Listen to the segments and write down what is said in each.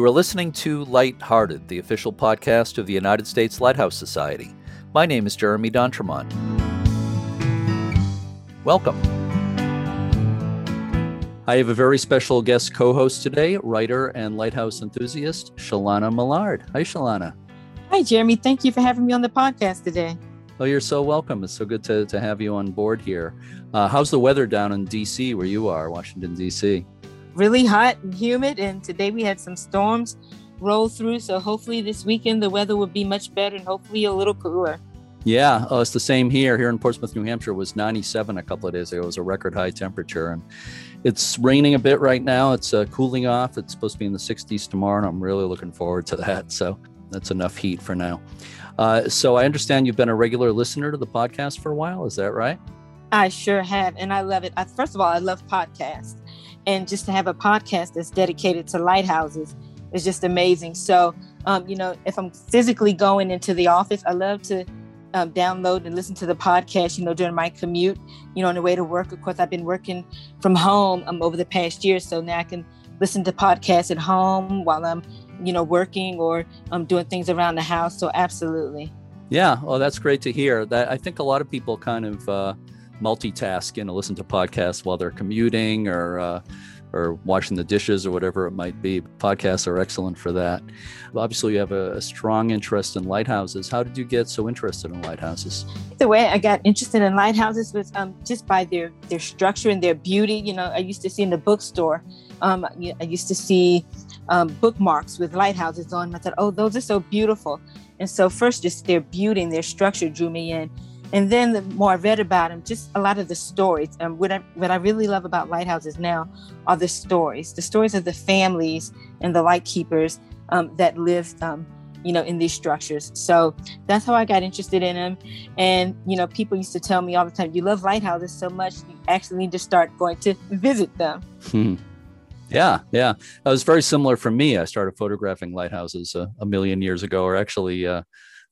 You are listening to Lighthearted, the official podcast of the United States Lighthouse Society. My name is Jeremy D'Entremont. Welcome. I have a very special guest co host today, writer and lighthouse enthusiast, Shalana Millard. Hi, Shalana. Hi, Jeremy. Thank you for having me on the podcast today. Oh, you're so welcome. It's so good to, to have you on board here. Uh, how's the weather down in D.C., where you are, Washington, D.C.? Really hot and humid. And today we had some storms roll through. So hopefully this weekend the weather will be much better and hopefully a little cooler. Yeah, oh, it's the same here. Here in Portsmouth, New Hampshire, was 97 a couple of days ago. It was a record high temperature, and it's raining a bit right now. It's uh, cooling off. It's supposed to be in the 60s tomorrow, and I'm really looking forward to that. So that's enough heat for now. Uh, so I understand you've been a regular listener to the podcast for a while. Is that right? I sure have, and I love it. I, first of all, I love podcasts, and just to have a podcast that's dedicated to lighthouses is just amazing. So, um, you know, if I'm physically going into the office, I love to um, download and listen to the podcast, you know, during my commute, you know, on the way to work. Of course, I've been working from home um, over the past year, so now I can listen to podcasts at home while I'm, you know, working or I'm um, doing things around the house. So, absolutely. Yeah, well, that's great to hear. That I think a lot of people kind of uh, multitask, you know, listen to podcasts while they're commuting or. Uh, or washing the dishes or whatever it might be. Podcasts are excellent for that. Obviously, you have a, a, strong interest in lighthouses. How did you get so interested in lighthouses? The way I got interested in lighthouses was um, just by their their structure and their beauty. You know, I used to see in the bookstore. Um, I used to see um, bookmarks with lighthouses on. I thought, oh, those are so beautiful. And so, first, just their beauty and their structure drew me in. And then the more I read about them, just a lot of the stories. And what I, what I really love about lighthouses now are the stories, the stories of the families and the lightkeepers um, that live, um, you know, in these structures. So that's how I got interested in them. And, you know, people used to tell me all the time, you love lighthouses so much, you actually need to start going to visit them. Hmm. Yeah, yeah. It was very similar for me. I started photographing lighthouses a, a million years ago, or actually, uh,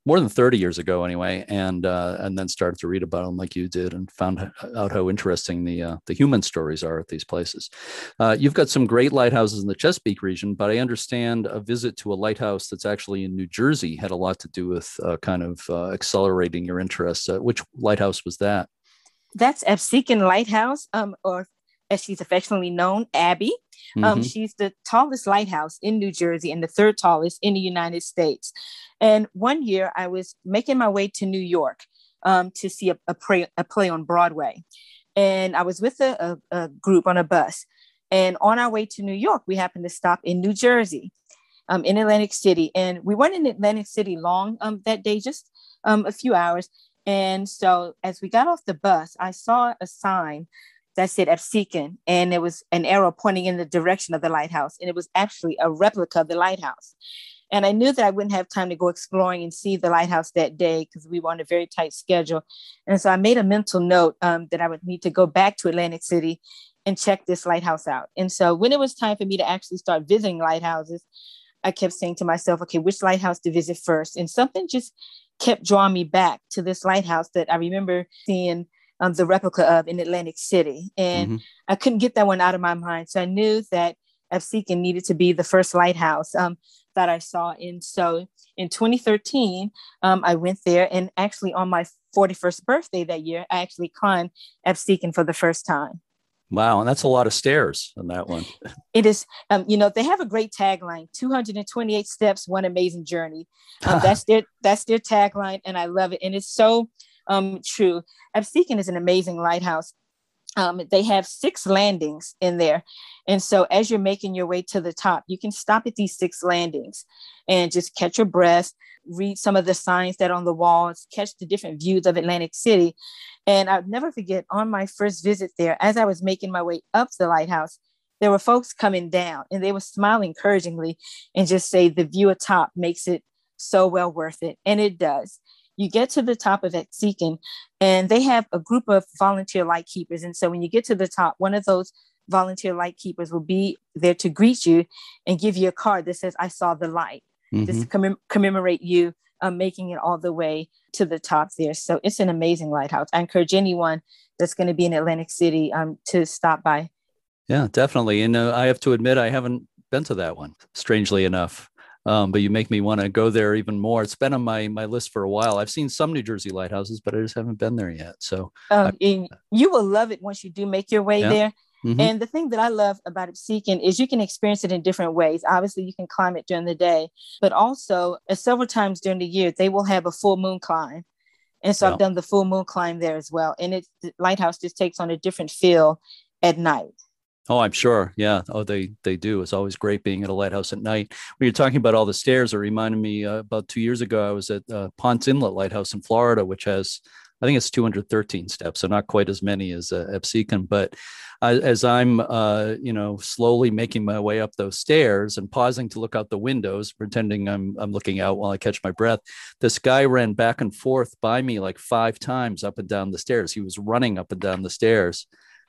more than 30 years ago anyway and uh, and then started to read about them like you did and found out how interesting the uh, the human stories are at these places. Uh, you've got some great lighthouses in the chesapeake region but i understand a visit to a lighthouse that's actually in new jersey had a lot to do with uh, kind of uh, accelerating your interest. Uh, which lighthouse was that? That's Absecon Lighthouse, um, or as she's affectionately known, Abby. Um, mm-hmm. she's the tallest lighthouse in New Jersey and the third tallest in the United States. And one year I was making my way to New York um, to see a, a, play, a, play, on Broadway. And I was with a, a, a, group on a bus. And on our way to New York, we happened to stop in New Jersey, um, in Atlantic City. And we weren't in Atlantic City long um, that day, just um, a few hours. And so as we got off the bus, I saw a sign that said Absecon, and it was an arrow pointing in the direction of the lighthouse. And it was actually a replica of the lighthouse. And I knew that I wouldn't have time to go exploring and see the lighthouse that day because we were on a very tight schedule. And so I made a mental note um, that I would need to go back to Atlantic City and check this lighthouse out. And so when it was time for me to actually start visiting lighthouses, I kept saying to myself, okay, which lighthouse to visit first? And something just kept drawing me back to this lighthouse that I remember seeing um, the replica of in Atlantic City. And mm-hmm. I couldn't get that one out of my mind. So I knew that Absecon needed to be the first lighthouse. Um, that I saw. And so in 2013, um, I went there and actually on my 41st birthday that year, I actually climbed Absecon for the first time. Wow, and that's a lot of stairs on that one. It is, um, you know, they have a great tagline: "228 steps, one amazing journey." Um, that's their that's their tagline, and I love it, and it's so um, true. Absecon is an amazing lighthouse. Um, they have six landings in there. And so as you're making your way to the top, you can stop at these six landings and just catch your breath, read some of the signs that on the walls, catch the different views of Atlantic City. And I'll never forget on my first visit there, as I was making my way up the lighthouse, there were folks coming down and they would smile encouragingly and just say, the view atop makes it so well worth it. And it does you get to the top of Absecon and they have a group of volunteer light keepers. And so when you get to the top, one of those volunteer light keepers will be there to greet you and give you a card that says, I saw the light. Mm-hmm. Just commem- commemorate you um, making it all the way to the top there. So it's an amazing lighthouse. I encourage anyone that's going to be in Atlantic City um, to stop by. Yeah, definitely. And uh, I have to admit, I haven't been to that one, strangely enough. Um, but you make me want to go there even more. It's been on my my list for a while. I've seen some New Jersey lighthouses, but I just haven't been there yet. So um, I, you will love it once you do make your way yeah. there. Mm-hmm. And the thing that I love about Absecon is you can experience it in different ways. Obviously, you can climb it during the day, but also uh, several times during the year, they will have a full moon climb. And so yeah. I've done the full moon climb there as well. And it, the lighthouse just takes on a different feel at night. Oh, I'm sure. Yeah. Oh, they they do. It's always great being at a lighthouse at night. When you're talking about all the stairs, it reminded me uh, about two years ago. I was at uh, Ponce Inlet Lighthouse in Florida, which has I think it's 213 steps, so not quite as many as uh, Absecon. But as I'm, uh, you know, slowly making my way up those stairs and pausing to look out the windows, pretending I'm I'm looking out while I catch my breath, this guy ran back and forth by me like five times up and down the stairs. He was running up and down the stairs.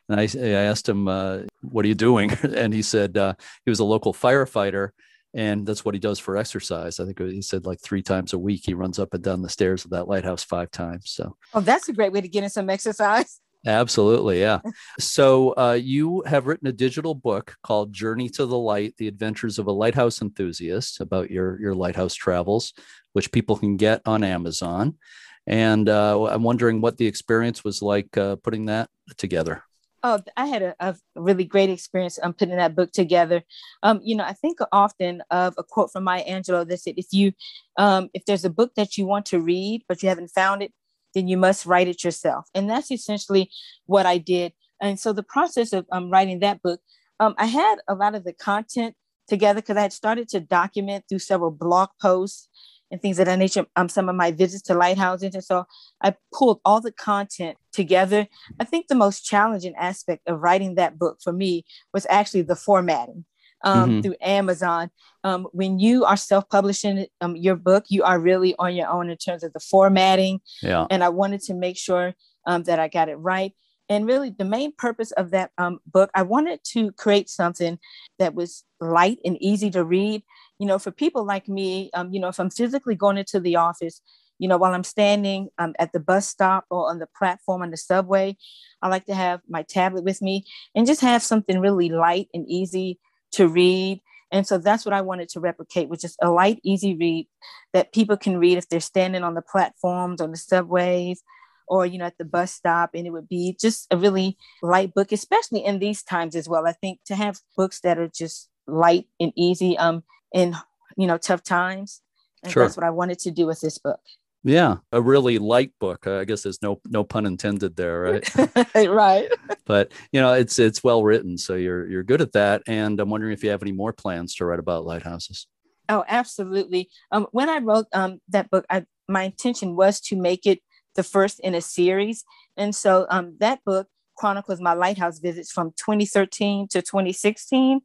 And I, I asked him, uh, "What are you doing?" And he said uh, he was a local firefighter, and that's what he does for exercise. I think he said like three times a week he runs up and down the stairs of that lighthouse five times. So, oh, that's a great way to get in some exercise. Absolutely, yeah. so uh, you have written a digital book called "Journey to the Light: The Adventures of a Lighthouse Enthusiast" about your your lighthouse travels, which people can get on Amazon. And uh, I'm wondering what the experience was like uh, putting that together. Oh, I had a, a, really great experience um, putting that book together. Um, you know, I think often of a quote from Maya Angelou that said, "If you, um, if there's a book that you want to read but you haven't found it, then you must write it yourself." And that's essentially what I did. And so the process of um, writing that book, um, I had a lot of the content together because I had started to document through several blog posts and things of that nature, um, some of my visits to lighthouses. And so I pulled all the content together. I think the most challenging aspect of writing that book for me was actually the formatting. Um, mm-hmm. through Amazon. Um, when you are self-publishing um, your book, you are really on your own in terms of the formatting. Yeah. And I wanted to make sure um, that I got it right. And really, the main purpose of that um, book, I wanted to create something that was light and easy to read you know, for people like me, um, you know, if I'm physically going into the office, you know, while I'm standing um, at the bus stop or on the platform on the subway, I like to have my tablet with me and just have something really light and easy to read. And so that's what I wanted to replicate, which is a light, easy read that people can read if they're standing on the platforms, on the subways, or you know at the bus stop and it would be just a really light book especially in these times as well i think to have books that are just light and easy um in you know tough times. And sure. that's what i wanted to do with this book. Yeah. A really light book. I guess there's no no pun intended there right? Right. But you know it's it's well written so you're you're good at that. And i'm wondering if you have any more plans to write about lighthouses. Oh absolutely. Um, when i wrote um, that book I, my intention was to make it the first in a series. And so um, that book chronicles my lighthouse visits from 2013 to 2016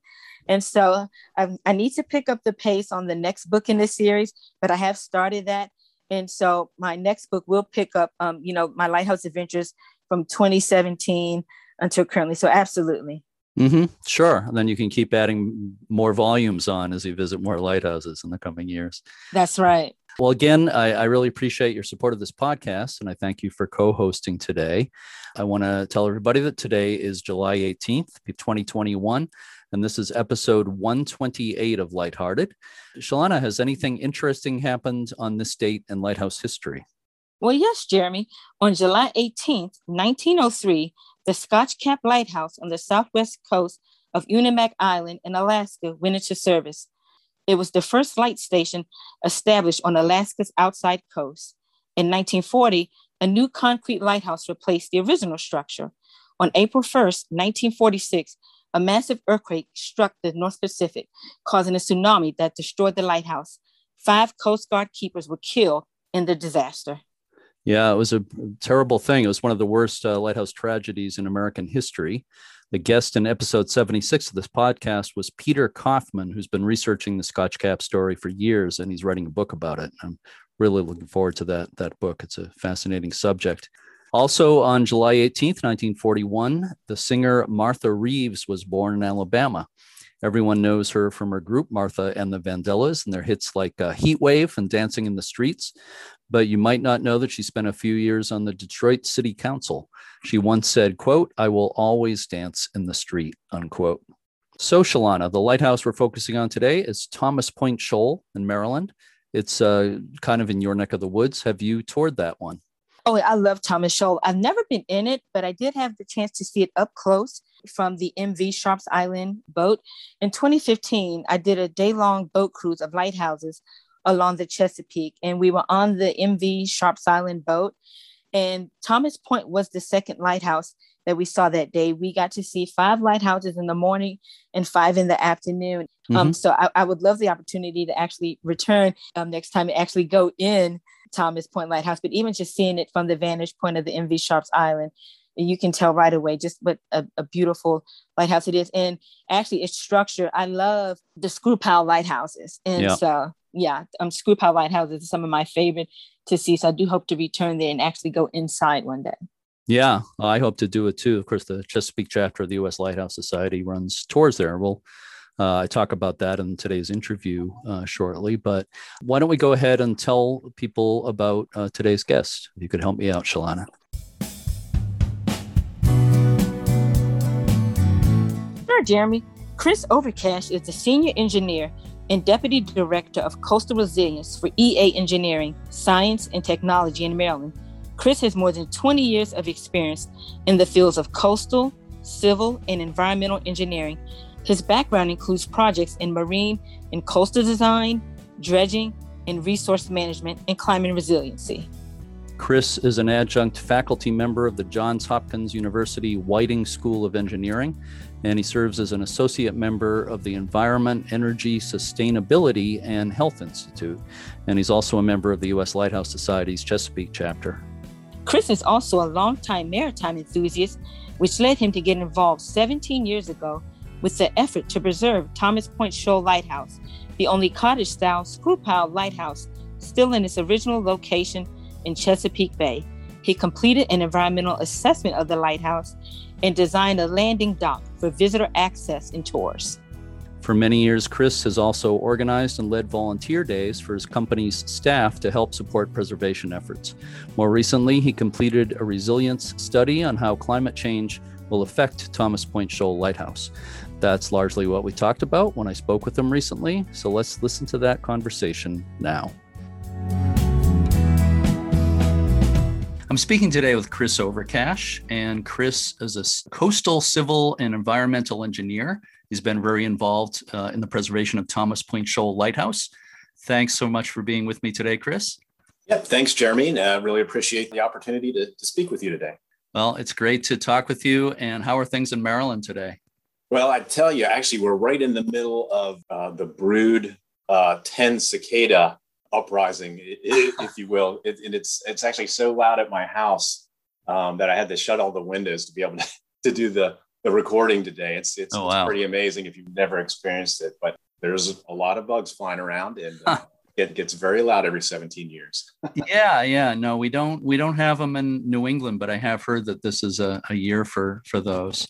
and so I, I need to pick up the pace on the next book in this series, but I have started that. And so my next book will pick up, um, you know, my Lighthouse Adventures from 2017 until currently. So absolutely. Mm-hmm. Sure. And then you can keep adding more volumes on as you visit more lighthouses in the coming years. That's right. Well, again, I, I, really appreciate your support of this podcast, and I thank you for co hosting today. I want to tell everybody that today is July 18th, 2021 and this is episode 128 of Lighthearted. Shalana, has anything interesting happened on this date in Lighthouse history? Well, yes, Jeremy. On July 18th, 1903, the Scotch Cap Lighthouse on the southwest coast of Unimak Island in Alaska went into service. It was the first light station established on Alaska's outside coast. In 1940, a new concrete lighthouse replaced the original structure. On April 1st, 1946, a massive earthquake struck the North Pacific, causing a tsunami that destroyed the lighthouse. Five Coast Guard keepers were killed in the disaster. Yeah, it was a terrible thing. It was one of the worst uh, lighthouse tragedies in American history. The guest in episode 76 of this podcast was Peter Kaufman, who's been researching the Scotch Cap story for years, and he's writing a book about it. I'm really looking forward to that, that book. It's a fascinating subject. Also on July 18th, 1941, the singer Martha Reeves was born in Alabama. Everyone knows her from her group, Martha and the Vandellas, and their hits like uh, Heat Wave and Dancing in the Streets. But you might not know that she spent a few years on the Detroit City Council. She once said, quote, I will always dance in the street, unquote. So, Shalana, the lighthouse we're focusing on today is Thomas Point Shoal in Maryland. It's uh, kind of in your neck of the woods. Have you toured that one? Oh, I love Thomas Shoal. I've never been in it, but I did have the chance to see it up close from the MV Sharps Island boat. In 2015, I did a day long boat cruise of lighthouses along the Chesapeake, and we were on the MV Sharps Island boat. And Thomas Point was the second lighthouse that we saw that day. We got to see five lighthouses in the morning and five in the afternoon. Um, mm-hmm. Um, so I, I, would love the opportunity to actually return um, next time and actually go in Thomas Point Lighthouse. But even just seeing it from the vantage point of the MV Sharps Island, you can tell right away just what a, a beautiful lighthouse it is. And actually, its structure, I love the screw pile lighthouses. And yeah. so, yeah, um, screw pile lighthouses are some of my favorite to see. So I do hope to return there and actually go inside one day. Yeah, I hope to do it too. Of course, the Chesapeake chapter of the U.S. Lighthouse Society runs tours there. We'll uh, I talk about that in today's interview uh, shortly. But why don't we go ahead and tell people about uh, today's guest? If you could help me out, Shalana. Sure, Jeremy. Chris Overcash is the senior engineer and deputy director of coastal resilience for EA Engineering, Science, and Technology in Maryland Chris has more than 20 years of experience in the fields of coastal, civil, and environmental engineering. His background includes projects in marine and coastal design, dredging, and resource management and climate resiliency. Chris is an adjunct faculty member of the Johns Hopkins University Whiting School of Engineering, and he serves as an associate member of the Environment, Energy, Sustainability, and Health Institute. And he's also a member of the U.S. Lighthouse Society's Chesapeake chapter. Chris is also a longtime maritime enthusiast, which led him to get involved 17 years ago with the effort to preserve Thomas Point Shoal Lighthouse, the only cottage style screw pile lighthouse still in its original location in Chesapeake Bay. He completed an environmental assessment of the lighthouse and designed a landing dock for visitor access and tours. For many years, Chris has also organized and led volunteer days for his company's staff to help support preservation efforts. More recently, he completed a resilience study on how climate change will affect Thomas Point Shoal Lighthouse. That's largely what we talked about when I spoke with him recently, so let's listen to that conversation now. I'm speaking today with Chris Overcash, and Chris is a coastal civil and environmental engineer He's been very involved uh, in the preservation of Thomas Point Shoal Lighthouse. Thanks so much for being with me today, Chris. Yep, thanks, Jeremy. I uh, really appreciate the opportunity to, to speak with you today. Well, it's great to talk with you. And how are things in Maryland today? Well, I tell you, actually, we're right in the middle of uh, the brood uh, 10 cicada uprising, if you will. It, and it's it's actually so loud at my house um, that I had to shut all the windows to be able to, to do the the recording today. It's it's, oh, wow. it's, pretty amazing if you've never experienced it. But there's a lot of bugs flying around, and uh, it gets very loud every 17 years. yeah, yeah. No, we don't we don't have them in New England, but I have heard that this is a, a year for for those.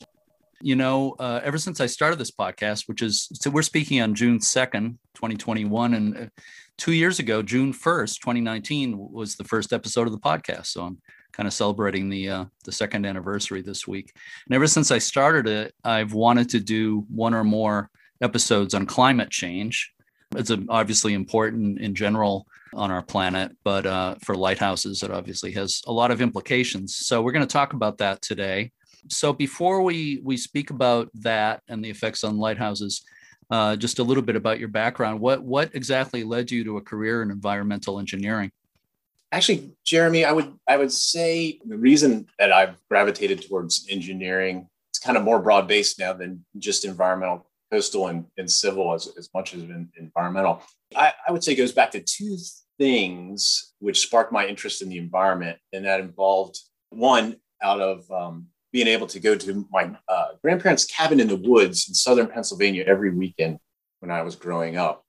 You know, uh, ever since I started this podcast, which is so we're speaking on June 2nd, 2021, and uh, two years ago, June 1st, 2019, was the first episode of the podcast. So I'm kind of celebrating the uh, the second anniversary this week. And ever since I started it, I've wanted to do one or more episodes on climate change. It's obviously important in general on our planet, but uh, for lighthouses, it obviously has a lot of implications. So we're going to talk about that today. So before we we speak about that and the effects on lighthouses, uh, just a little bit about your background. What what exactly led you to a career in environmental engineering? Actually, Jeremy, I would I would say the reason that I've gravitated towards engineering it's kind of more broad based now than just environmental, coastal, and, and civil as, as much as environmental. I, I would say goes back to two things which sparked my interest in the environment, and that involved one out of um, being able to go to my uh, grandparents' cabin in the woods in southern Pennsylvania every weekend when I was growing up.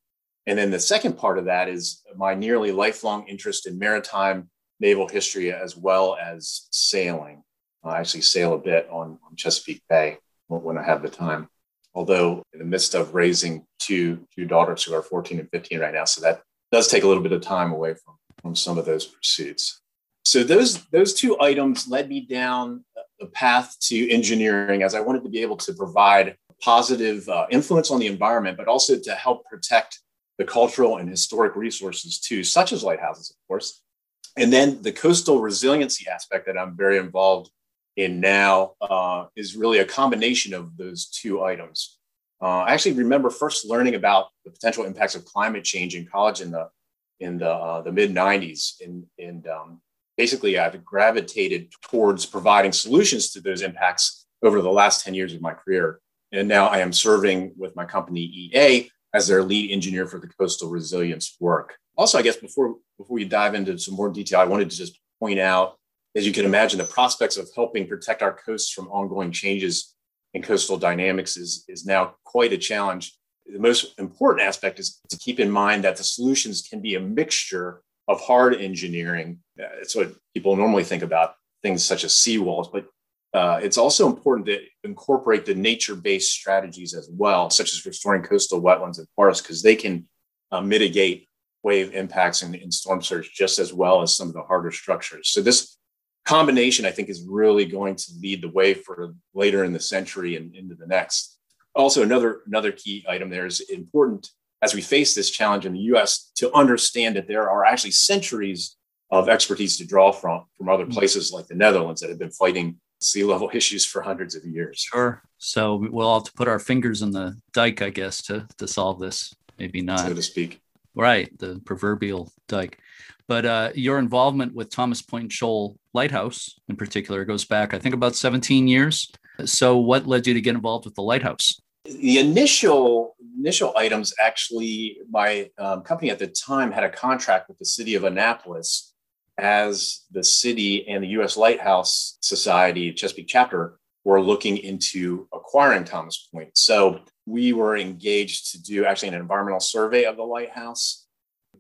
And then the second part of that is my nearly lifelong interest in maritime naval history as well as sailing. I actually sail a bit on, on Chesapeake Bay when I have the time. Although in the midst of raising two two daughters who are 14 and 15 right now, so that does take a little bit of time away from, from some of those pursuits. So those those two items led me down the path to engineering as I wanted to be able to provide positive uh, influence on the environment, but also to help protect the cultural and historic resources too, such as lighthouses, of course. And then the coastal resiliency aspect that I'm very involved in now uh, is really a combination of those two items. Uh, I actually remember first learning about the potential impacts of climate change in college in the in the, uh, the mid 90s, and, and um, basically I've gravitated towards providing solutions to those impacts over the last 10 years of my career. And now I am serving with my company EA as their lead engineer for the coastal resilience work. Also, I guess before before we dive into some more detail, I wanted to just point out, as you can imagine, the prospects of helping protect our coasts from ongoing changes in coastal dynamics is, is now quite a challenge. The most important aspect is to keep in mind that the solutions can be a mixture of hard engineering. It's what people normally think about things such as seawalls, but uh, it's also important to incorporate the nature-based strategies as well, such as restoring coastal wetlands and forests, because they can uh, mitigate wave impacts and, and storm surge just as well as some of the harder structures. So this combination, I think, is really going to lead the way for later in the century and into the next. Also, another another key item there is important as we face this challenge in the U.S. to understand that there are actually centuries of expertise to draw from from other places like the Netherlands that have been fighting sea level issues for hundreds of years. Sure. So we'll have to put our fingers in the dike, I guess, to to solve this. Maybe not, so to speak. Right, the proverbial dike. But uh, your involvement with Thomas Point Shoal Lighthouse, in particular, goes back, I think, about 17 years. So, what led you to get involved with the lighthouse? The initial initial items, actually, my um, company at the time had a contract with the city of Annapolis as the city and the U.S. Lighthouse Society Chesapeake chapter were looking into acquiring Thomas Point. So we were engaged to do actually an environmental survey of the lighthouse.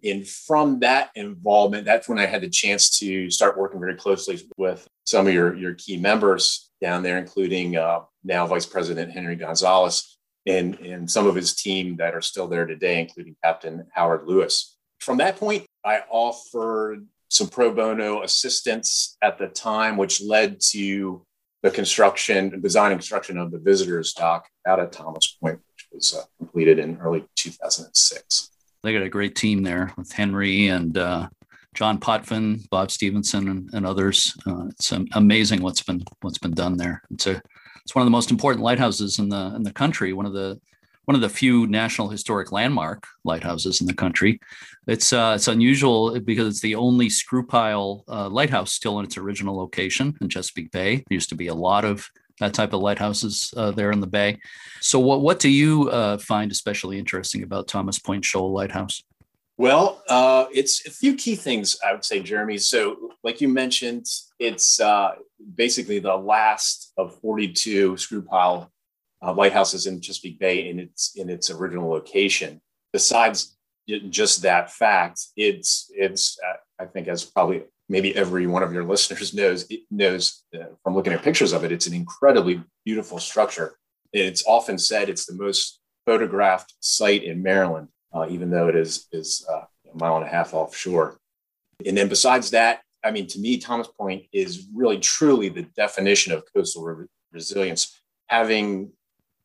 And from that involvement, that's when I had the chance to start working very closely with some of your, your key members down there, including uh, now Vice President Henry Gonzalez and, and some of his team that are still there today, including Captain Howard Lewis. From that point, I offered some pro bono assistance at the time, which led to the construction, design and construction of the visitors dock out at Thomas Point, which was uh, completed in early 2006. They got a great team there with Henry and uh, John Potvin, Bob Stevenson, and, and others. Uh, it's amazing what's been what's been done there. It's a it's one of the most important lighthouses in the in the country. One of the one of the few national historic landmark lighthouses in the country. It's uh, it's unusual because it's the only screw pile uh, lighthouse still in its original location in Chesapeake Bay. There used to be a lot of that type of lighthouses uh, there in the bay. So, what what do you uh, find especially interesting about Thomas Point Shoal Lighthouse? Well, uh, it's a few key things I would say, Jeremy. So, like you mentioned, it's uh, basically the last of 42 screw pile uh, lighthouses in Chesapeake Bay in its in its original location. Besides just that fact, it's it's uh, I think as probably maybe every one of your listeners knows knows uh, from looking at pictures of it, it's an incredibly beautiful structure. It's often said it's the most photographed site in Maryland, uh, even though it is is uh, a mile and a half offshore. And then besides that, I mean, to me, Thomas Point is really truly the definition of coastal re- resilience, having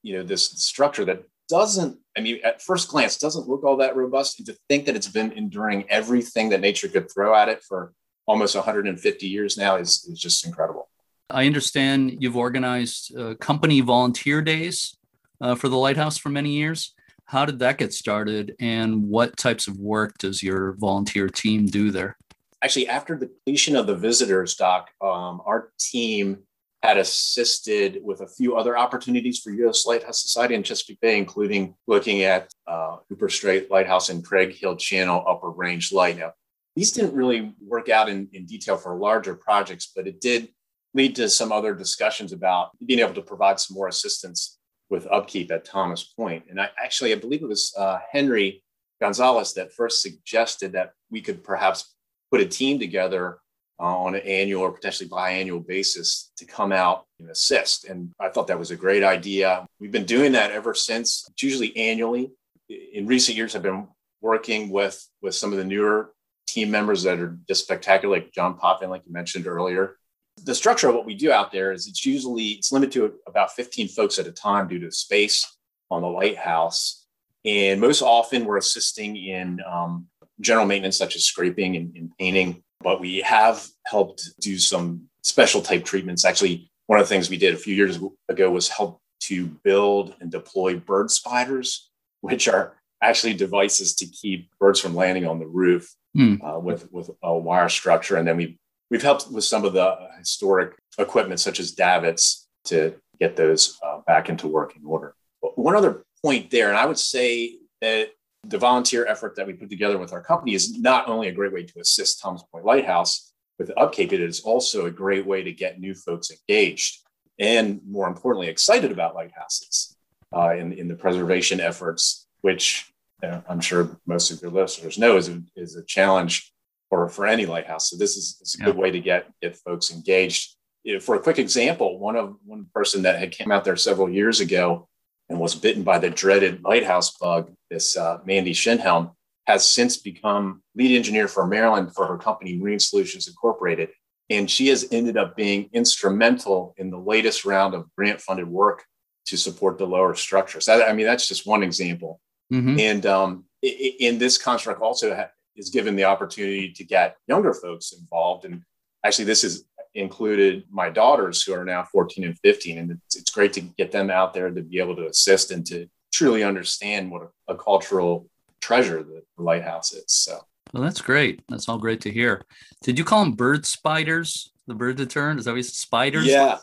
you know this structure that doesn't i mean at first glance doesn't look all that robust and to think that it's been enduring everything that nature could throw at it for almost 150 years now is, is just incredible. I understand you've organized uh, company volunteer days uh, for the lighthouse for many years how did that get started and what types of work does your volunteer team do there actually after the completion of the visitors dock, um, our team had assisted with a few other opportunities for U.S. Lighthouse Society in Chesapeake Bay, including looking at uh, Hooper Strait Lighthouse and Craighill Channel Upper Range Light. Now, these didn't really work out in, in detail for larger projects, but it did lead to some other discussions about being able to provide some more assistance with upkeep at Thomas Point. And I actually, I believe it was uh, Henry Gonzalez that first suggested that we could perhaps put a team together uh, on an annual or potentially biannual basis to come out and assist. And I thought that was a great idea. We've been doing that ever since, it's usually annually. In recent years, I've been working with, with some of the newer team members that are just spectacular, like John Potvin, like you mentioned earlier. The structure of what we do out there is it's usually it's limited to about 15 folks at a time due to the space on the lighthouse. And most often we're assisting in um, general maintenance such as scraping and, and painting. But we have helped do some special type treatments. Actually one of the things we did a few years ago was help to build and deploy bird spiders which are actually devices to keep birds from landing on the roof mm. uh, with with a wire structure. And then we we've helped with some of the historic equipment, such as davits, to get those uh, back into working order. But one other point there, and I would say that the volunteer effort that we put together with our company is not only a great way to assist Thomas Point Lighthouse with the upkeep, it is also a great way to get new folks engaged and, more importantly, excited about lighthouses uh, in, in the preservation efforts, which uh, I'm sure most of your listeners know is a, is a challenge for, for any lighthouse. So this is, is a yeah. good way to get get folks engaged. For a quick example, one of one person that had came out there several years ago and was bitten by the dreaded lighthouse bug, this uh, Mandy Shinhelm, has since become lead engineer for Maryland for her company Marine Solutions Incorporated. And she has ended up being instrumental in the latest round of grant funded work to support the lower structures. I, I mean, that's just one example. Mm-hmm. And um, in this construct also is given the opportunity to get younger folks involved. And actually, this has included my daughters who are now 14 and 15. And it's, it's great to get them out there to be able to assist and to truly understand what a, a cultural treasure the, the lighthouse is. So. Well, that's great. That's all great to hear. Did you call them bird spiders? The bird deterrent? Is that what spiders? Yeah.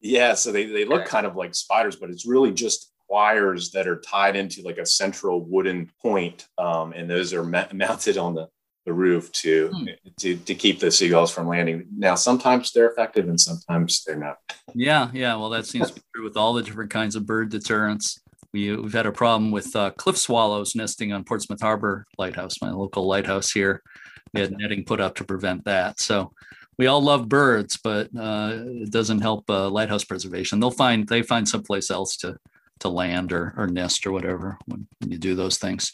Yeah. So they, they look kind of like spiders, but it's really just wires that are tied into like a central wooden point, um, and those are ma- mounted on the, the roof to, hmm. to to keep the seagulls from landing. Now, sometimes they're effective, and sometimes they're not. Yeah, yeah. Well, that seems to be true with all the different kinds of bird deterrents. We, we've had a problem with uh, cliff swallows nesting on Portsmouth Harbor Lighthouse, my local lighthouse here. We had netting put up to prevent that. So we all love birds, but uh, it doesn't help uh, lighthouse preservation. They'll find they find someplace else to to land or, or nest or whatever when, you do those things.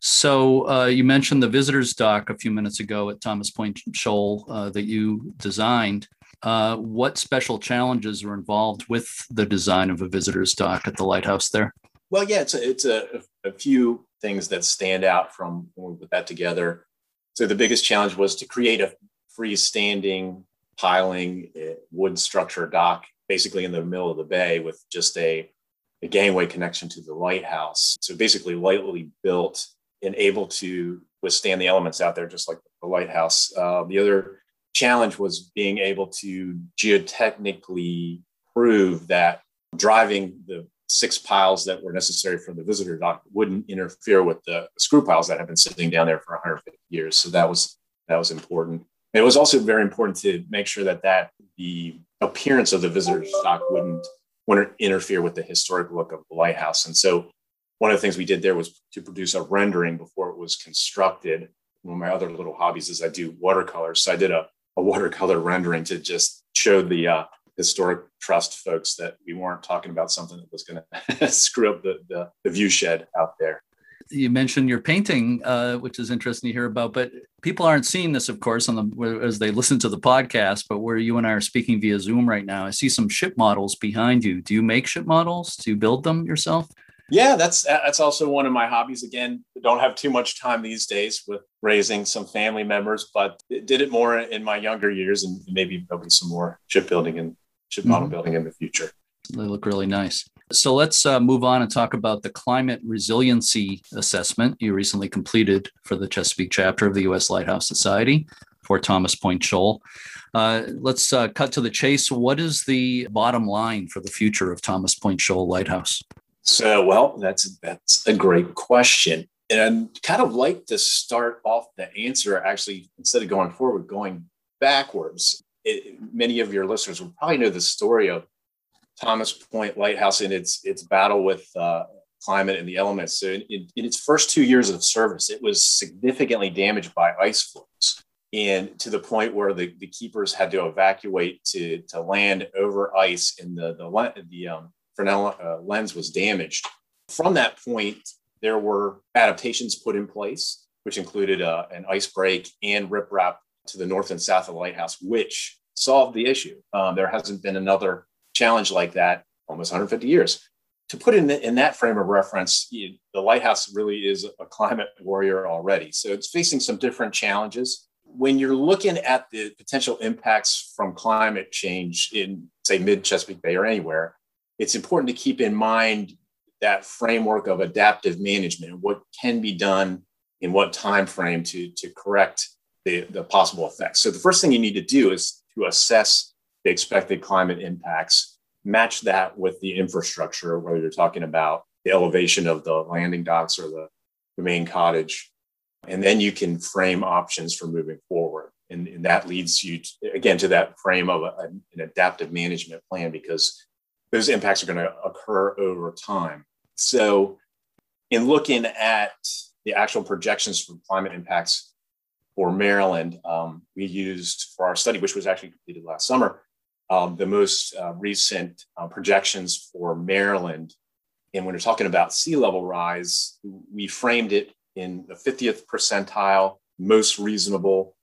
So uh, you mentioned the visitors dock a few minutes ago at Thomas Point Shoal uh, that you designed. Uh, what special challenges were involved with the design of a visitors dock at the lighthouse there? Well, yeah, it's a, it's a, a few things that stand out from when we put that together. So the biggest challenge was to create a freestanding piling uh, wood structure dock basically in the middle of the bay with just a a gangway connection to the lighthouse. So basically, lightly built and able to withstand the elements out there, just like the lighthouse. Uh, the other challenge was being able to geotechnically prove that driving the six piles that were necessary for the visitor dock wouldn't interfere with the screw piles that have been sitting down there for 150 years. So that was that was important. It was also very important to make sure that that the appearance of the visitor dock wouldn't want to interfere with the historic look of the lighthouse. And so one of the things we did there was to produce a rendering before it was constructed. One of my other little hobbies is I do watercolors. So I did a, a watercolor rendering to just show the uh, historic trust folks that we weren't talking about something that was going to screw up the, the, the view shed out there you mentioned your painting, uh, which is interesting to hear about. But people aren't seeing this, of course, on the as they listen to the podcast. But where you and I are speaking via Zoom right now, I see some ship models behind you. Do you make ship models? Do you build them yourself? Yeah, that's that's also one of my hobbies. Again, don't have too much time these days with raising some family members, but did it more in my younger years, and maybe there'll be some more shipbuilding and ship model mm-hmm. building in the future. They look really nice. So let's uh, move on and talk about the climate resiliency assessment you recently completed for the Chesapeake chapter of the U.S. Lighthouse Society for Thomas Point Shoal. Uh, let's uh, cut to the chase. What is the bottom line for the future of Thomas Point Shoal Lighthouse? So, well, that's that's a great question, and I'd kind of like to start off the answer actually instead of going forward, going backwards. It, many of your listeners will probably know the story of Thomas Point Lighthouse in its its battle with uh, climate and the elements. So in, in, in, its first two years of service, it was significantly damaged by ice floes, and to the point where the, the keepers had to evacuate to, to land over ice, and the the the um, Fresnel uh, lens was damaged. From that point, there were adaptations put in place, which included uh, an ice break and riprap to the north and south of the lighthouse, which solved the issue. Um, there hasn't been another challenge like that almost 150 years. To put in, the, in that frame of reference, you, the lighthouse really is a climate warrior already. So it's facing some different challenges. When you're looking at the potential impacts from climate change in, say, mid Chesapeake Bay or anywhere, it's important to keep in mind that framework of adaptive management, what can be done in what time frame to, to correct the, the possible effects. So the first thing you need to do is to assess the expected climate impacts, match that with the infrastructure, whether you're talking about the elevation of the landing docks or the, the main cottage. And then you can frame options for moving forward. And, and that leads you to, again to that frame of a, an adaptive management plan because those impacts are going to occur over time. So, in looking at the actual projections for climate impacts for Maryland, um, we used for our study, which was actually completed last summer, um, the most uh, recent uh, projections for Maryland. And when we're talking about sea level rise, we framed it in the 50th percentile, most reasonable,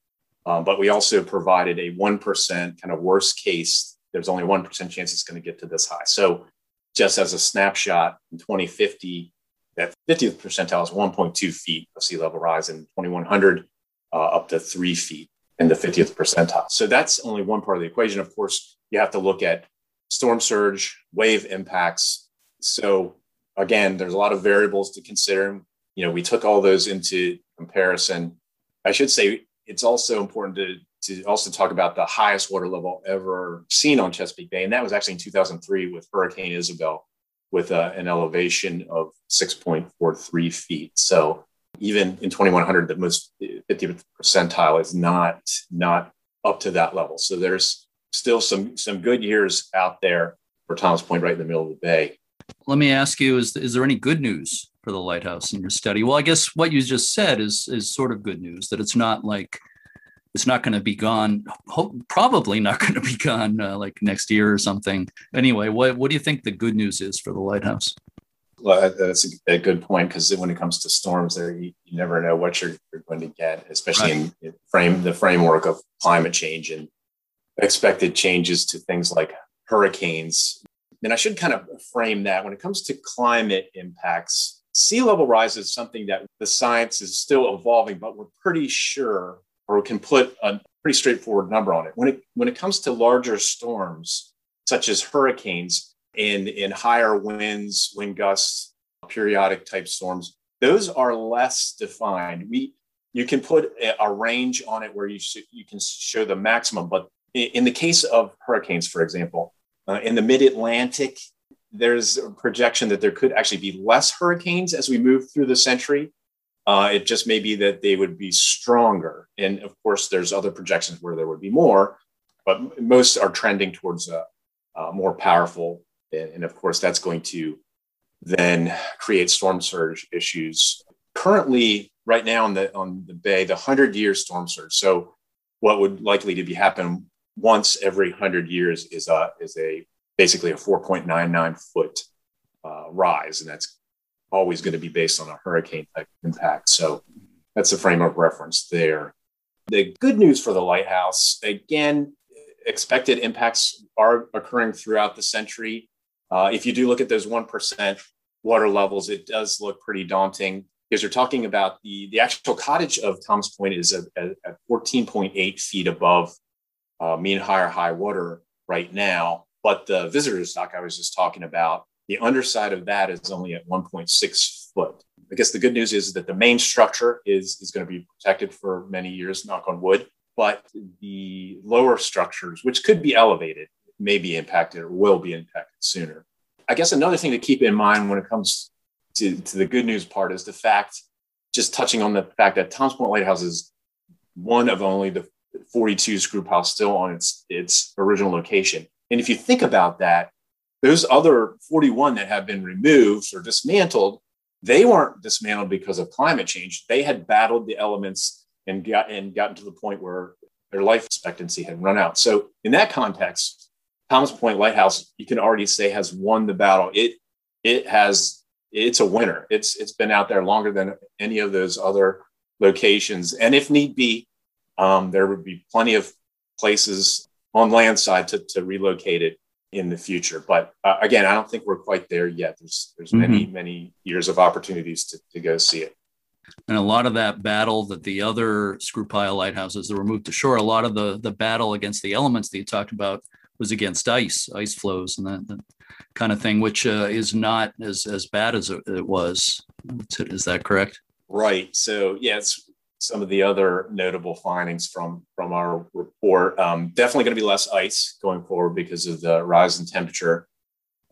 um, but we also provided a 1% kind of worst case. There's only 1% chance it's going to get to this high. So, just as a snapshot in 2050, that 50th percentile is 1.2 feet of sea level rise, and 2100 uh, up to three feet in the 50th percentile. So that's only one part of the equation. Of course, you have to look at storm surge, wave impacts. So again, there's a lot of variables to consider. You know, we took all those into comparison. I should say it's also important to to also talk about the highest water level ever seen on Chesapeake Bay, and that was actually in 2003 with Hurricane Isabel, with uh, an elevation of 6.43 feet. So even in 2100, the most 50th percentile is not not up to that level. So there's still some some good years out there for Thomas Point, right in the middle of the bay. Let me ask you: Is is there any good news for the lighthouse in your study? Well, I guess what you just said is is sort of good news that it's not like it's not going to be gone. Probably not going to be gone uh, like next year or something. Anyway, what what do you think the good news is for the lighthouse? Well, that's a, good point because when it comes to storms, there you, you never know what you're, you're, going to get, especially right. in, in frame the framework of climate change and expected changes to things like hurricanes. And I should kind of frame that when it comes to climate impacts, sea level rise is something that the science is still evolving, but we're pretty sure, or we can put a pretty straightforward number on it. When it when it comes to larger storms, such as hurricanes, in in higher winds, wind gusts, periodic type storms. Those are less defined. We you can put a, range on it where you sh- you can show the maximum, but in the case of hurricanes, for example, uh, in the mid Atlantic, there's a projection that there could actually be less hurricanes as we move through the century. Uh, it just may be that they would be stronger. And of course, there's other projections where there would be more, but most are trending towards a, a more powerful and of course, that's going to then create storm surge issues. Currently, right now on the on the bay, the hundred year storm surge. So, what would likely to be happen once every hundred years is a is a basically a 4.99 foot uh, rise, and that's always going to be based on a hurricane type impact. So, that's the frame of reference there. The good news for the lighthouse, again, expected impacts are occurring throughout the century. Uh, if you do look at those 1% water levels, it does look pretty daunting because you're talking about the, the actual cottage of Thomas Point is at, at 14.8 feet above uh, mean higher high water right now. But the visitors dock I was just talking about, the underside of that is only at 1.6 foot. I guess the good news is that the main structure is, is going to be protected for many years, knock on wood. But the lower structures, which could be elevated, may be impacted or will be impacted sooner. I guess another thing to keep in mind when it comes to, to the good news part is the fact, just touching on the fact that Thomas Point Lighthouse is one of only the 42 screw piles still on its, its original location. And if you think about that, those other 41 that have been removed or dismantled, they weren't dismantled because of climate change. They had battled the elements and got and gotten to the point where their life expectancy had run out. So in that context, Thomas Point Lighthouse, you can already say has won the battle. It it has it's a winner. It's it's been out there longer than any of those other locations, and if need be, um, there would be plenty of places on land side to, to relocate it in the future. But uh, again, I don't think we're quite there yet. There's there's mm-hmm. many many years of opportunities to, to go see it. And a lot of that battle that the other screw pile lighthouses that were moved to shore, a lot of the the battle against the elements that you talked about was against ice, ice flows, and that, that kind of thing, which uh, is not as as bad as it was. Is that correct? Right. So yeah, it's some of the other notable findings from from our report. Um, definitely going to be less ice going forward because of the rise in temperature.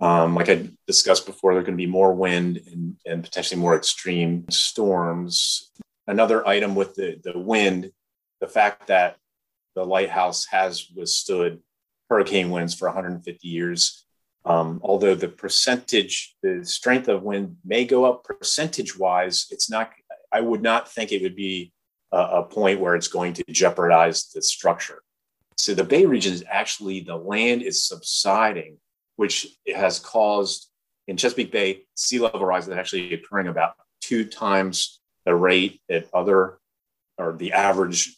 Um, like I discussed before, there's going to be more wind and, and potentially more extreme storms. Another item with the, the wind, the fact that the lighthouse has withstood hurricane winds for 150 years. Um, although the percentage, the strength of wind may go up percentage wise, it's not, I would not think it would be a, a point where it's going to jeopardize the structure. So the Bay region is actually, the land is subsiding, which has caused in Chesapeake Bay sea level rise that actually occurring about two times the rate at other or the average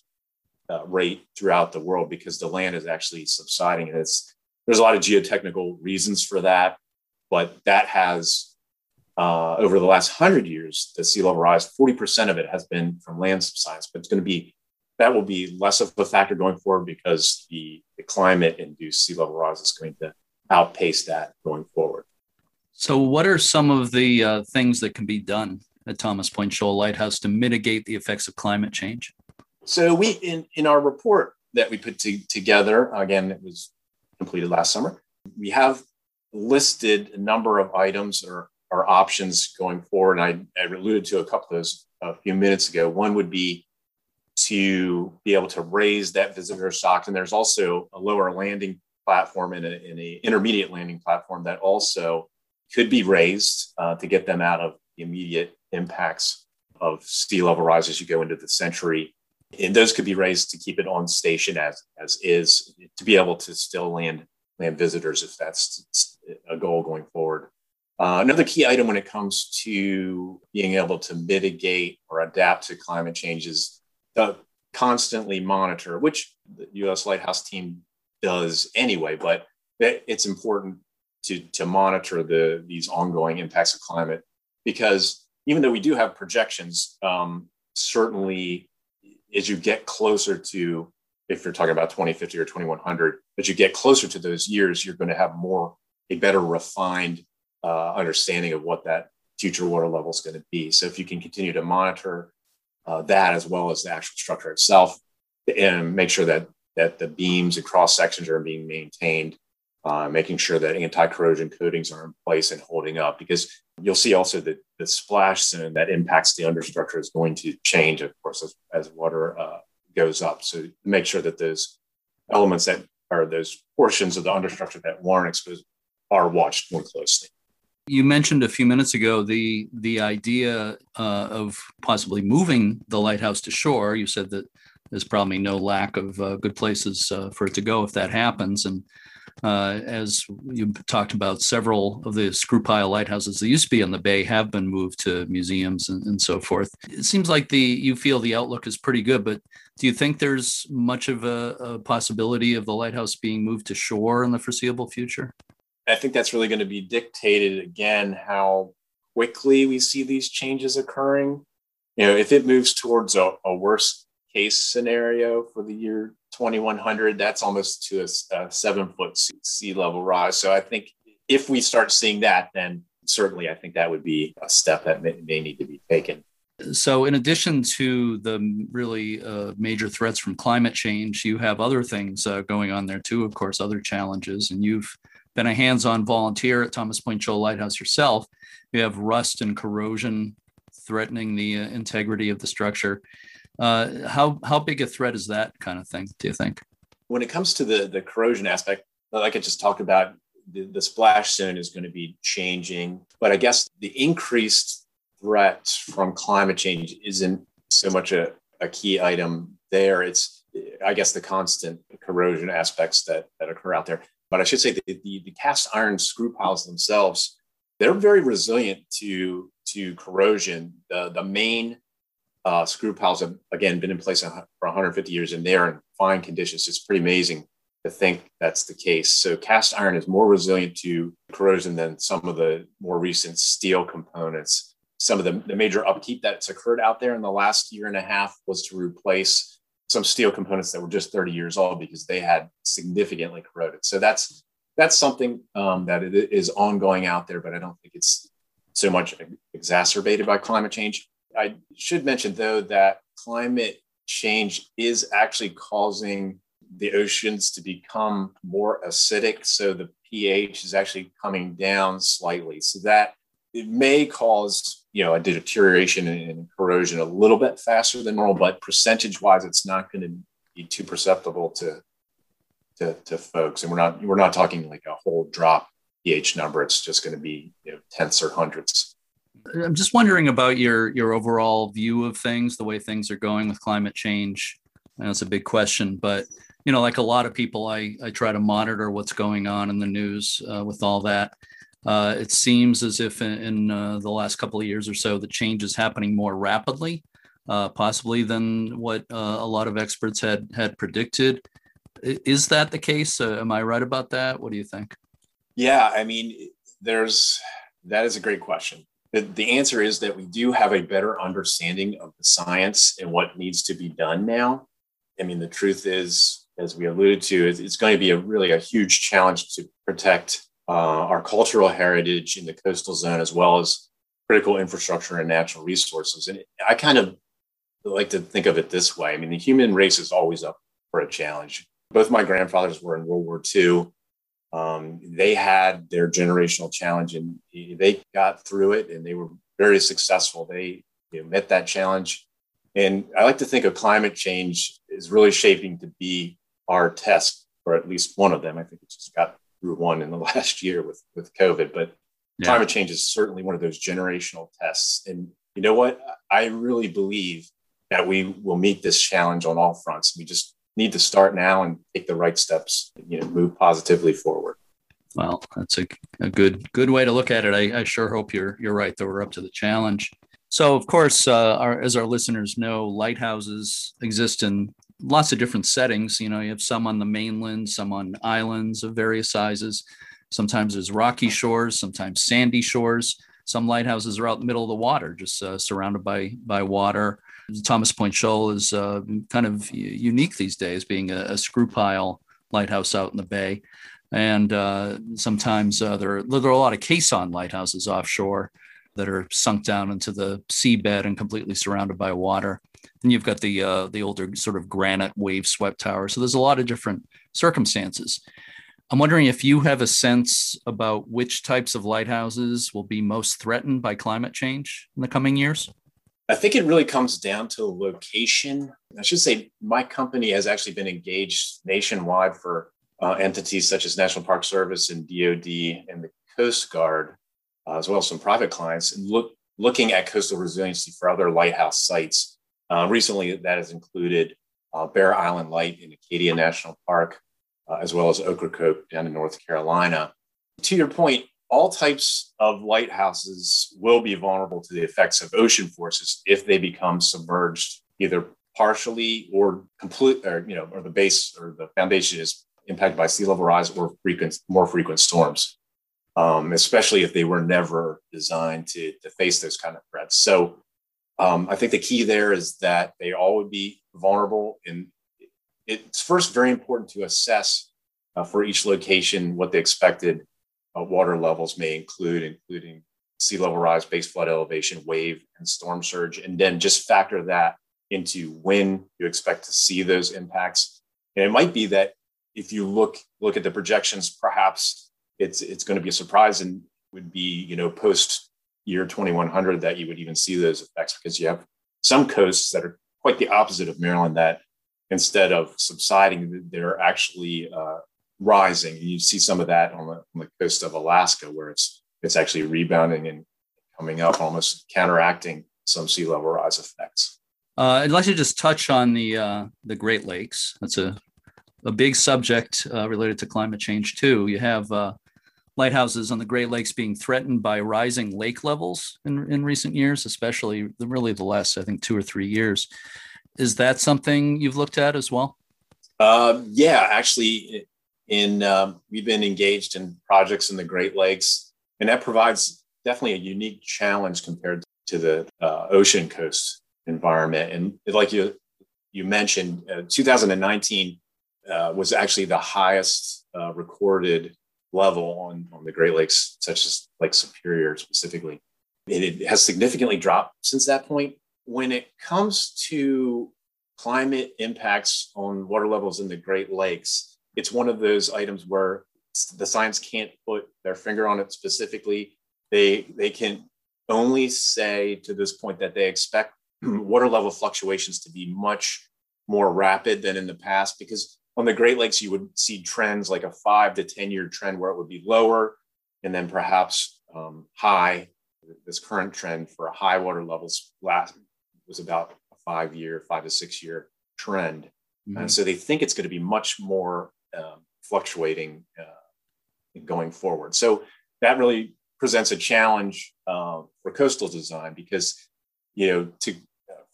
uh, rate throughout the world because the land is actually subsiding. And it's there's a lot of geotechnical reasons for that, but that has uh, over the last hundred years, the sea level rise, 40% of it has been from land subsidence, but it's going to be that will be less of a factor going forward because the, the climate induced sea level rise is going to outpace that going forward. So, what are some of the uh, things that can be done at Thomas Point Shoal Lighthouse to mitigate the effects of climate change? So, we in, in our report that we put to, together, again, it was completed last summer, we have listed a number of items or, or options going forward. And I, I alluded to a couple of those a few minutes ago. One would be to be able to raise that visitors dock. And there's also a lower landing platform and an intermediate landing platform that also could be raised uh, to get them out of the immediate impacts of sea level rise as you go into the century. And those could be raised to keep it on station as, as is, to be able to still land land visitors if that's a goal going forward. Uh, another key item when it comes to being able to mitigate or adapt to climate change is to constantly monitor, which the U.S. Lighthouse team does anyway, but it's important to, to monitor the, these ongoing impacts of climate because even though we do have projections, um, certainly as you get closer to, if you're talking about 2050 or 2100, as you get closer to those years, you're going to have more, a better refined uh, understanding of what that future water level is going to be. So if you can continue to monitor uh, that as well as the actual structure itself and make sure that that the beams and cross sections are being maintained, uh, making sure that anti-corrosion coatings are in place and holding up. Because you'll see also that the splash zone that impacts the understructure is going to change, of course, as, as water uh, goes up. So make sure that those elements that are those portions of the understructure that weren't exposed are watched more closely. You mentioned a few minutes ago the the idea uh, of possibly moving the lighthouse to shore. You said that there's probably no lack of uh, good places uh, for it to go if that happens. And uh, as you talked about, several of the screw pile lighthouses that used to be on the bay have been moved to museums and, and, so forth. It seems like the you feel the outlook is pretty good, but do you think there's much of a, a possibility of the lighthouse being moved to shore in the foreseeable future? I think that's really going to be dictated again how quickly we see these changes occurring. You know, if it moves towards a, a worse case scenario for the year 2100, that's almost to a, a seven foot sea level rise. So I think if we start seeing that, then certainly I think that would be a step that may, may need to be taken. So, in addition to the really uh, major threats from climate change, you have other things uh, going on there too, of course, other challenges. And you've been a hands on volunteer at Thomas Point Shoal Lighthouse yourself. You have rust and corrosion threatening the uh, integrity of the structure. Uh, how how big a threat is that kind of thing? Do you think? When it comes to the the corrosion aspect, like I just talked about, the, the splash zone is going to be changing, but I guess the increased threat from climate change isn't so much a, a key item there. It's I guess the constant corrosion aspects that that occur out there. But I should say the, the, the cast iron screw piles themselves, they're very resilient to to corrosion. The the main uh, screw piles have again been in place for 150 years and they're in fine conditions. It's pretty amazing to think that's the case. So cast iron is more resilient to corrosion than some of the more recent steel components. Some of the, the major upkeep that's occurred out there in the last year and a half was to replace some steel components that were just 30 years old because they had significantly corroded. So that's that's something um, that it is ongoing out there, but I don't think it's so much exacerbated by climate change. I should mention though that climate change is actually causing the oceans to become more acidic. So the pH is actually coming down slightly. So that it may cause, you know, a deterioration and corrosion a little bit faster than normal, but percentage wise, it's not going to be too perceptible to, to, to folks. And we're not, we're not talking like a whole drop pH number. It's just going to be, you know, tenths or hundreds. I'm just wondering about your your overall view of things, the way things are going with climate change. I know it's a big question, but you know, like a lot of people, I, I try to monitor what's going on in the news uh, with all that. Uh, it seems as if in, in uh, the last couple of years or so, the change is happening more rapidly, uh, possibly than what uh, a lot of experts had had predicted. Is that the case? Uh, am I right about that? What do you think? Yeah, I mean, there's that is a great question. The, answer is that we do have a better understanding of the science and what needs to be done now. I mean, the truth is, as we alluded to, it's going to be a really a huge challenge to protect uh, our cultural heritage in the coastal zone as well as critical infrastructure and natural resources. And I kind of like to think of it this way. I mean, the human race is always up for a challenge. Both my grandfathers were in World War II. Um, they had their generational challenge and they got through it and they were very successful. They you know, met that challenge. And I like to think of climate change is really shaping to be our test, or at least one of them. I think it just got through one in the last year with with COVID, but yeah. climate change is certainly one of those generational tests. And you know what? I really believe that we will meet this challenge on all fronts. We just need to start now and take the right steps. You know, move positively forward. Well, that's a, a good good way to look at it. I, I sure hope you're you're right that we're up to the challenge. So, of course, uh, our, as our listeners know, lighthouses exist in lots of different settings. You know, you have some on the mainland, some on islands of various sizes. Sometimes there's rocky shores, sometimes sandy shores. Some lighthouses are out in the middle of the water, just uh, surrounded by by water. Thomas Point Shoal is uh, kind of unique these days, being a, a, screw pile lighthouse out in the bay. And uh, sometimes uh, there, are, there are a lot of caisson lighthouses offshore that are sunk down into the seabed and completely surrounded by water. And you've got the uh, the older sort of granite wave swept tower. So there's a lot of different circumstances. I'm wondering if you have a sense about which types of lighthouses will be most threatened by climate change in the coming years. I think it really comes down to location. I should say my company has actually been engaged nationwide for uh, entities such as National Park Service and DoD and the Coast Guard, uh, as well as some private clients, and look looking at coastal resiliency for other lighthouse sites uh, recently, that has included uh, Bear Island Light in Acadia National Park, uh, as well as Ocracoke down in North Carolina. To your point, all types of lighthouses will be vulnerable to the effects of ocean forces if they become submerged, either partially or complete, or you know, or the base or the foundation is impacted by sea level rise or frequent, more frequent storms. Um, especially if they were never designed to, to face those kind of threats. So um, I think the key there is that they all would be vulnerable. And it's first very important to assess uh, for each location what the expected uh, water levels may include, including sea level rise, base flood elevation, wave, and storm surge. And then just factor that into when you expect to see those impacts. And it might be that if you look look at the projections, perhaps it's it's going to be a surprise and would be you know post year 2100 that you would even see those effects because you have some coasts that are quite the opposite of Maryland that instead of subsiding, they're actually uh, rising. And you see some of that on the, on the coast of Alaska where it's it's actually rebounding and coming up, almost counteracting some sea level rise effects. Uh, I'd like to just touch on the uh, the Great Lakes. That's a a big subject uh, related to climate change too. You have uh, lighthouses on the Great Lakes being threatened by rising lake levels in, in recent years, especially the, really the last, I think, two or three years. Is that something you've looked at as well? Uh, yeah, actually, in um, we've been engaged in projects in the Great Lakes, and that provides definitely a unique challenge compared to the uh, ocean coast environment. And like you you mentioned, uh, 2019 uh, was actually the highest uh, recorded level on, on the Great Lakes, such as Lake Superior specifically. It has significantly dropped since that point. When it comes to climate impacts on water levels in the Great Lakes, it's one of those items where the science can't put their finger on it specifically. They, they can only say to this point that they expect water level fluctuations to be much more rapid than in the past because on the Great Lakes, you would see trends like a five to 10 year trend where it would be lower and then perhaps um, high. This current trend for high water levels last was about a five year, five to six year trend. Mm-hmm. And so they think it's going to be much more um, fluctuating uh, going forward. So that really presents a challenge uh, for coastal design because, you know, to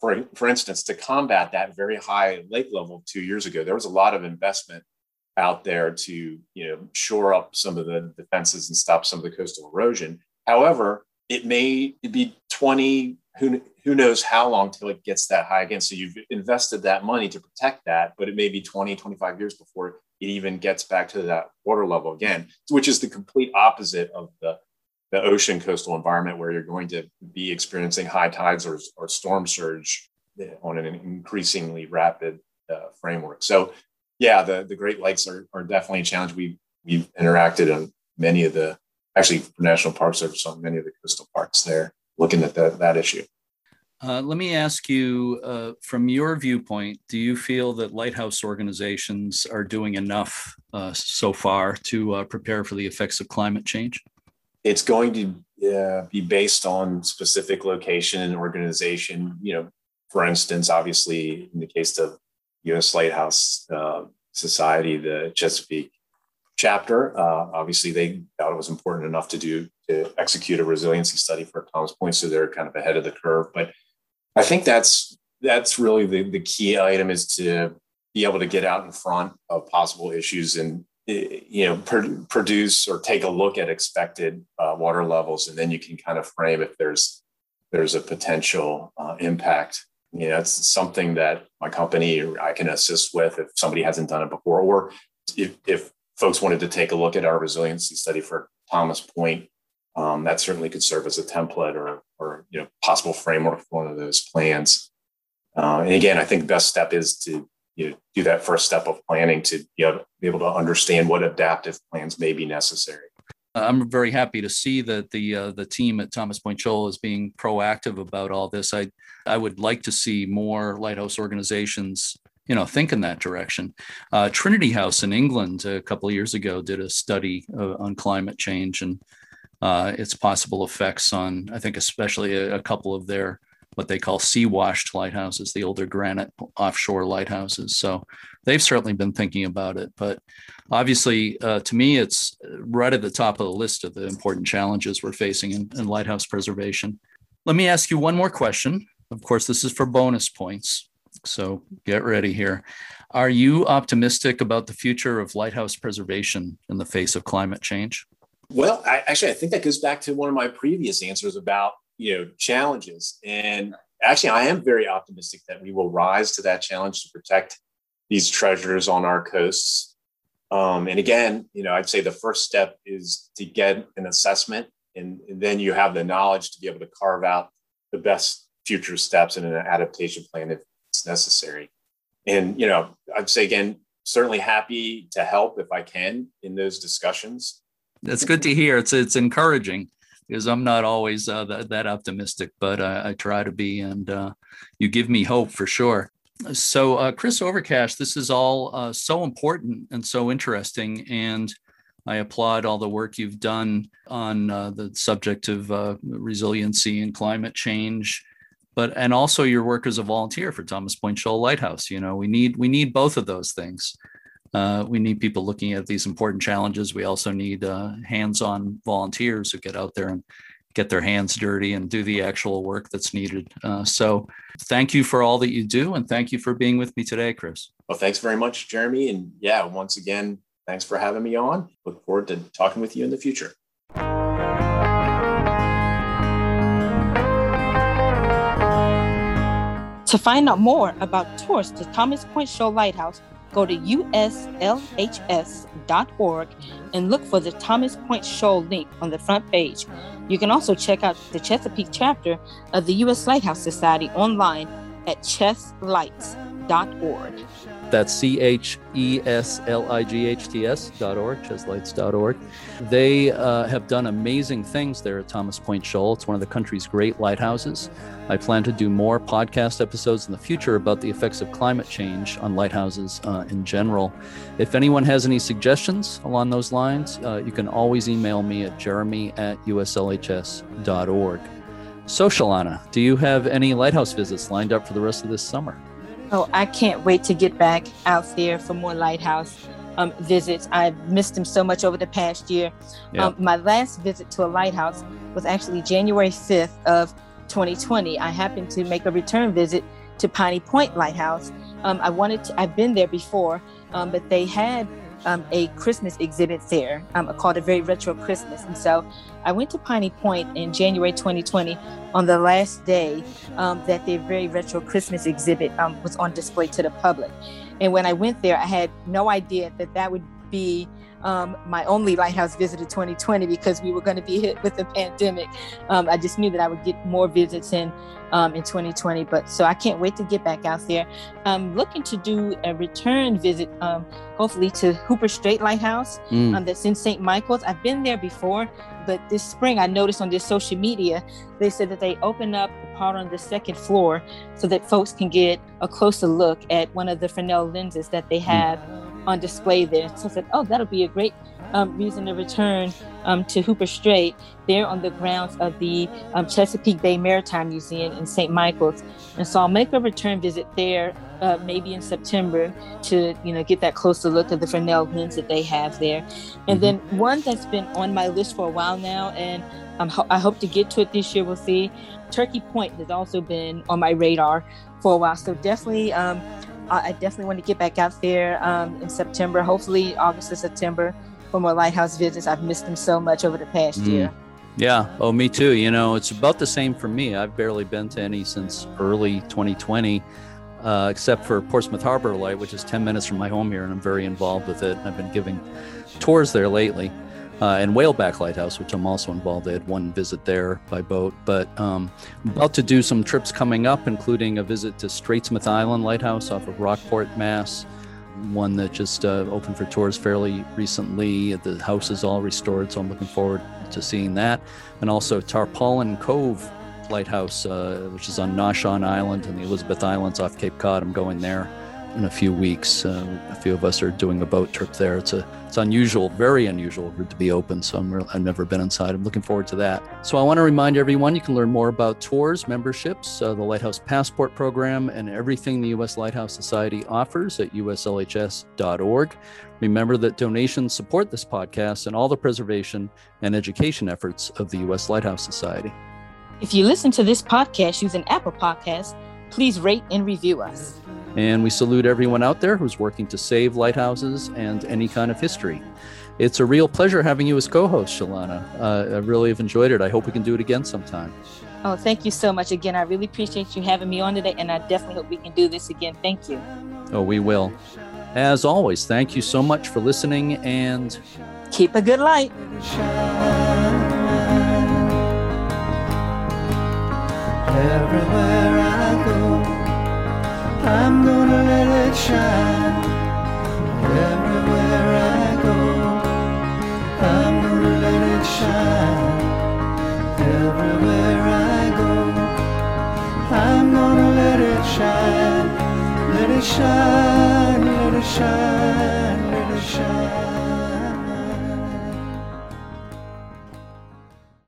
for, for instance, to combat that very high lake level two years ago, there was a lot of investment out there to you know shore up some of the defenses and stop some of the coastal erosion. However, it may be 20 who, who knows how long till it gets that high again. So you've invested that money to protect that, but it may be 20, 25 years before it even gets back to that water level again, which is the complete opposite of the the ocean coastal environment where you're going to be experiencing high tides or, or storm surge on an increasingly rapid uh, framework. So, yeah, the, the Great Lakes are, are definitely a challenge. We, we've interacted on many of the, actually, National Park Service on many of the coastal parks there, looking at that, that issue. Uh, let me ask you, uh, from your viewpoint, do you feel that lighthouse organizations are doing enough uh, so far to uh, prepare for the effects of climate change? it's going to uh, be based on specific location and organization. You know, for instance, obviously in the case of U.S. Lighthouse uh, Society, the Chesapeake chapter, obviously they thought it was important enough to do to execute a resiliency study for Thomas Point, so they're kind of ahead of the curve. But I think that's that's really the, the key item is to be able to get out in front of possible issues and you know pr- produce or take a look at expected uh, water levels and then you can kind of frame if there's there's a potential uh, impact. You know it's something that my company i can assist with if somebody hasn't done it before or if, if folks wanted to take a look at our resiliency study for thomas point um, that certainly could serve as a template or or you know possible framework for one of those plans uh, and again i think the best step is to you know, do that first step of planning to be able, be able to understand what adaptive plans may be necessary. I'm very happy to see that the uh, the team at Thomas Point is being proactive about all this. I I would like to see more lighthouse organizations, you know, think in that direction. Uh, Trinity House in England a couple of years ago did a study uh, on climate change and uh, its possible effects on, I think, especially a, a couple of their what they call sea washed lighthouses, the older granite offshore lighthouses. So they've certainly been thinking about it. But obviously, uh, to me, it's right at the top of the list of the important challenges we're facing in, in lighthouse preservation. Let me ask you one more question. Of course, this is for bonus points. So get ready here. Are you optimistic about the future of lighthouse preservation in the face of climate change? Well, I, actually, I think that goes back to one of my previous answers about you know challenges. And actually i am very optimistic that we will rise to that challenge to protect these treasures on our coasts. Um, and again you know i'd say the first step is to get an assessment and, and then you have the knowledge to be able to carve out the best future steps in an adaptation plan if it's necessary. And you know i'd say again certainly happy to help if i can in those discussions that's good to hear it's it's encouraging because I'm not always uh, that, that, optimistic, but I, I, try to be, and uh, you give me hope for sure. So, uh, Chris Overcash, this is all uh, so important and so interesting, and I applaud all the work you've done on uh, the subject of uh, resiliency and climate change, but and also your work as a volunteer for Thomas Point Shoal Lighthouse. You know, we need we need both of those things. Uh, we need people looking at these important challenges. We also need uh, hands on volunteers who get out there and get their hands dirty and do the actual work that's needed. Uh, so, thank you for all that you do. And thank you for being with me today, Chris. Well, thanks very much, Jeremy. And yeah, once again, Thanks for having me on. Look forward to talking with you in the future. To find out more about tours to Thomas Point Shoal Lighthouse, go to uslhs.org and look for the Thomas Point Shoal link on the front page. You can also check out the Chesapeake chapter of the U.S. Lighthouse Society online at cheslights.org. That's C H E S L I G H T S dot org, cheslights.org. They uh, have done amazing things there at Thomas Point Shoal. It's one of the country's great lighthouses. I plan to do more podcast episodes in the future about the effects of climate change on lighthouses uh, in general. If anyone has any suggestions along those lines, uh, you can always email me at jeremy at uslhs.org. So, Shalana, do you have any lighthouse visits lined up for the rest of this summer? Oh, I can't wait to get back out there for more lighthouse um, visits. I've missed them so much over the past year. Yeah. Um, my last visit to a lighthouse was actually January 5th of 2020. I happened to make a return visit to Piney Point Lighthouse. Um, I wanted to, I've been there before, um, but they had um, a Christmas exhibit there um, called A Very Retro Christmas. And so I went to Piney Point in January 2020 on the last day um, that their Very Retro Christmas exhibit um, was on display to the public. And when I went there, I had no idea that that would be um, my only lighthouse visit of 2020 because we were going to be hit with the pandemic. Um, I just knew that I would get more visits in um, in 2020. But so I can't wait to get back out there. I'm looking to do a return visit, um, hopefully to Hooper Strait Lighthouse mm. Um, that's in St. Michaels. I've been there before, but this spring I noticed on their social media they said that they open up the part on the second floor so that folks can get a closer look at one of the Fresnel lenses that they mm. have. Mm on display there. So I said, oh, that'll be a great um, reason to return um, to Hooper Strait there on the grounds of the um, Chesapeake Bay Maritime Museum in St. Michaels. And so I'll make a return visit there uh, maybe in September to, you know, get that closer look at the Fresnel lens that they have there. And mm-hmm. then one that's been on my list for a while now, and ho- I hope to get to it this year, we'll see. Turkey Point has also been on my radar for a while. So definitely um, I definitely want to get back out there um, in September, hopefully August or September for more lighthouse visits. I've missed them so much over the past mm. year. Yeah. Oh, me too. You know, it's about the same for me. I've barely been to any since early 2020, uh, except for Portsmouth Harbor Light, which is 10 minutes from my home here, and I'm very involved with it. And I've been giving tours there lately uh, and Whaleback Lighthouse, which I'm also involved. I had one visit there by boat, but um, I'm about to do some trips coming up, including a visit to Straitsmouth Island Lighthouse off of Rockport, Mass. One that just uh, opened for tours fairly recently. The house is all restored, so I'm looking forward to seeing that. And also Tarpaulin Cove Lighthouse, uh, which is on Naushon Island and the Elizabeth Islands off Cape Cod. I'm going there in a few weeks. Uh, a few of us are doing a boat trip there. It's a it's unusual, very unusual to be open. So I'm I've never been inside. I'm looking forward to that. So I want to remind everyone you can learn more about tours, memberships, uh, the Lighthouse Passport Program, and everything the U.S. Lighthouse Society offers at uslhs.org. Remember that donations support this podcast and all the preservation and education efforts of the U.S. Lighthouse Society. If you listen to this podcast using Apple Podcasts, please rate and review us. And we salute everyone out there who's working to save lighthouses and any kind of history. It's a real pleasure having you as co host, Shalana. Uh, I really have enjoyed it. I hope we can do it again sometime. Oh, thank you so much again. I really appreciate you having me on today, and I definitely hope we can do this again. Thank you. Oh, we will. As always, thank you so much for listening and keep a good light. Everywhere I go. I'm gonna let it shine everywhere I go. I'm gonna let it shine everywhere I go. I'm gonna let it shine, let it shine, let it shine.